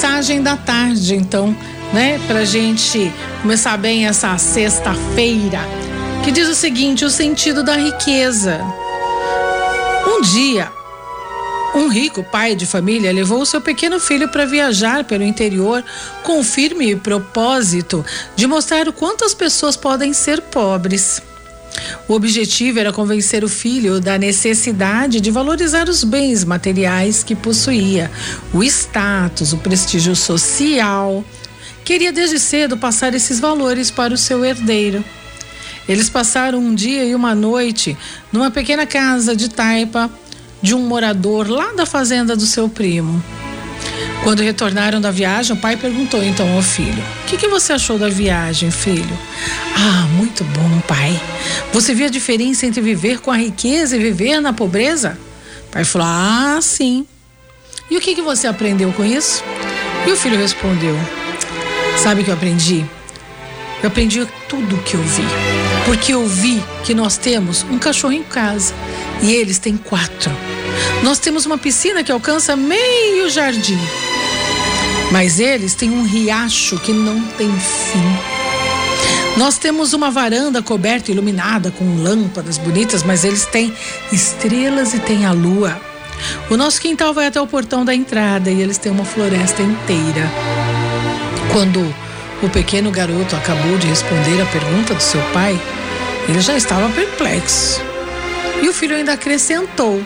mensagem da tarde, então, né? Pra gente começar bem essa sexta-feira, que diz o seguinte: o sentido da riqueza. Um dia, um rico pai de família levou seu pequeno filho para viajar pelo interior com o firme propósito de mostrar o quanto as pessoas podem ser pobres. O objetivo era convencer o filho da necessidade de valorizar os bens materiais que possuía, o status, o prestígio social. Queria desde cedo passar esses valores para o seu herdeiro. Eles passaram um dia e uma noite numa pequena casa de taipa de um morador lá da fazenda do seu primo. Quando retornaram da viagem, o pai perguntou então ao filho: O que, que, você achou da viagem, filho? Ah, muito bom, pai. Você viu a diferença entre viver com a riqueza e viver na pobreza? O pai falou: Ah, sim. E o que, que você aprendeu com isso? E o filho respondeu: Sabe o que eu aprendi? Eu aprendi tudo o que eu vi. Porque eu vi que nós temos um cachorro em casa e eles têm quatro. Nós temos uma piscina que alcança meio jardim. Mas eles têm um riacho que não tem fim. Nós temos uma varanda coberta iluminada com lâmpadas bonitas, mas eles têm estrelas e têm a lua. O nosso quintal vai até o portão da entrada e eles têm uma floresta inteira. Quando o pequeno garoto acabou de responder a pergunta do seu pai, ele já estava perplexo. E o filho ainda acrescentou: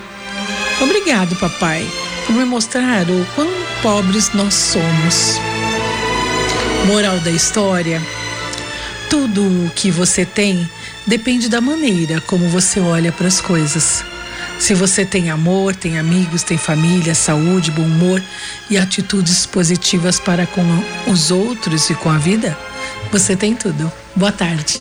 Obrigado, papai, por me mostrar o quão pobres nós somos. Moral da história: tudo o que você tem depende da maneira como você olha para as coisas. Se você tem amor, tem amigos, tem família, saúde, bom humor e atitudes positivas para com os outros e com a vida, você tem tudo. Boa tarde.